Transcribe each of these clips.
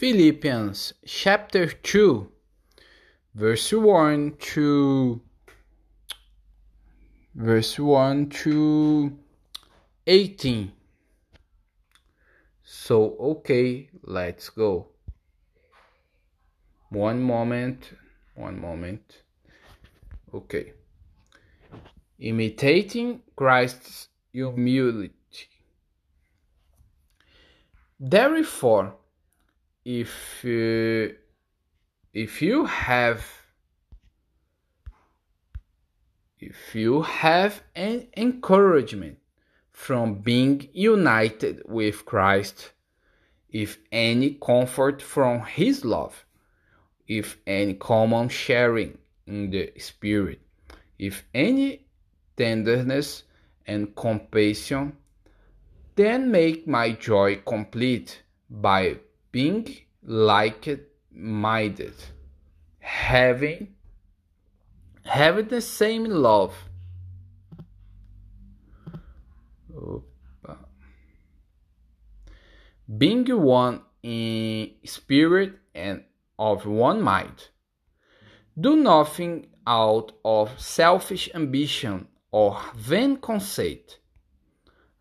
Philippians chapter 2, verse 1 to verse 1 to 18. So, okay, let's go. One moment, one moment. Okay. Imitating Christ's humility. Therefore, if uh, if you have if you have an encouragement from being united with Christ, if any comfort from his love, if any common sharing in the Spirit, if any tenderness and compassion, then make my joy complete by being like minded, having having the same love. Being one in spirit and of one mind. Do nothing out of selfish ambition or vain conceit.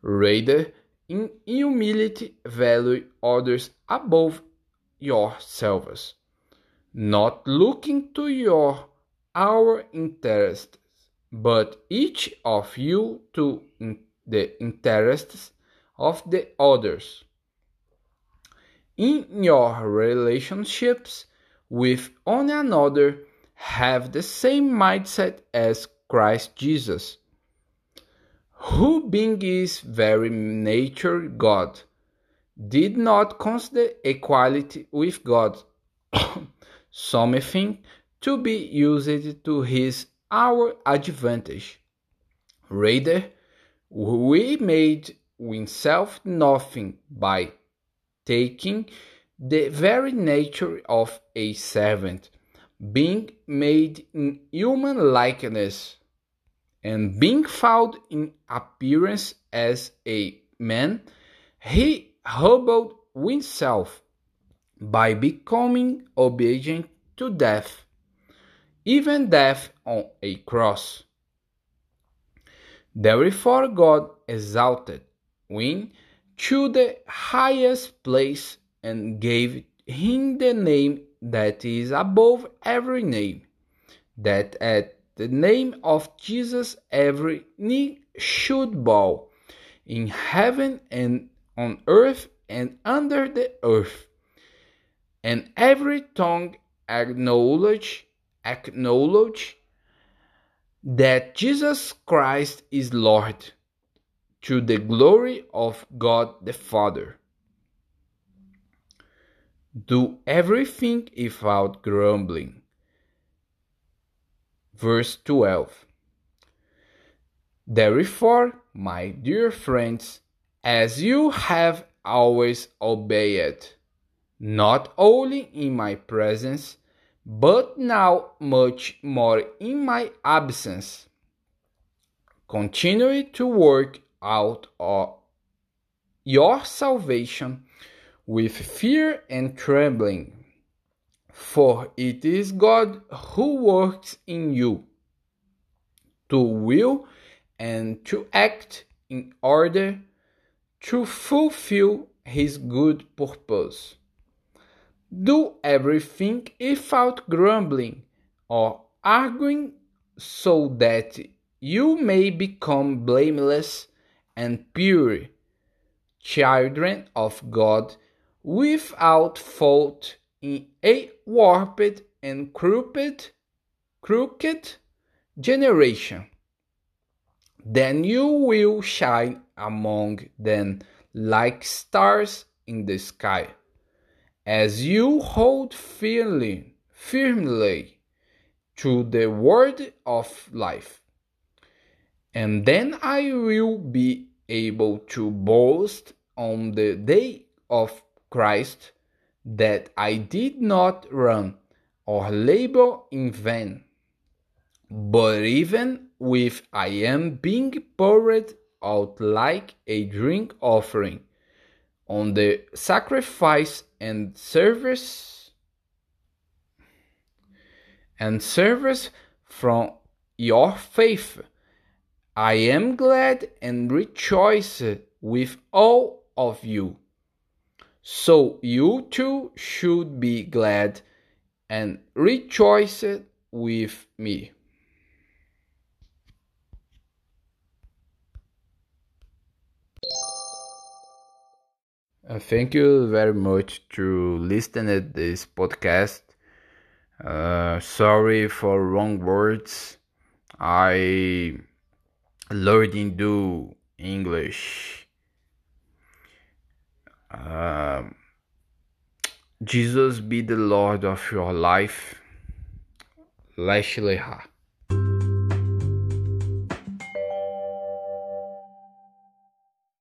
Rather, in humility, value others above yourselves, not looking to your our interests, but each of you to in the interests of the others. In your relationships with one another, have the same mindset as Christ Jesus, who, being his very nature God, did not consider equality with God something to be used to his our advantage. Rather, we made himself nothing by taking the very nature of a servant, being made in human likeness, and being found in appearance as a man, he humbled himself by becoming obedient to death, even death on a cross. Therefore, God exalted him to the highest place and gave him the name that is above every name, that at the name of Jesus every knee should bow in heaven and on earth and under the earth, and every tongue acknowledge acknowledge that Jesus Christ is Lord to the glory of God the Father. Do everything without grumbling. Verse 12. Therefore, my dear friends, as you have always obeyed, not only in my presence, but now much more in my absence. Continue to work out your salvation with fear and trembling, for it is God who works in you to will and to act in order to fulfill his good purpose. Do everything without grumbling or arguing, so that you may become blameless and pure, children of God, without fault in a warped and crooked, crooked generation. Then you will shine among them like stars in the sky, as you hold firmly, firmly to the word of life. And then I will be able to boast on the day of Christ that I did not run or labor in vain. But even if I am being poured out like a drink offering on the sacrifice and service and service from your faith. I am glad and rejoice with all of you. So you too should be glad and rejoice with me. Uh, thank you very much to listen this podcast. Uh, sorry for wrong words. I learning do English. Uh, Jesus be the Lord of your life. Leslie Ha.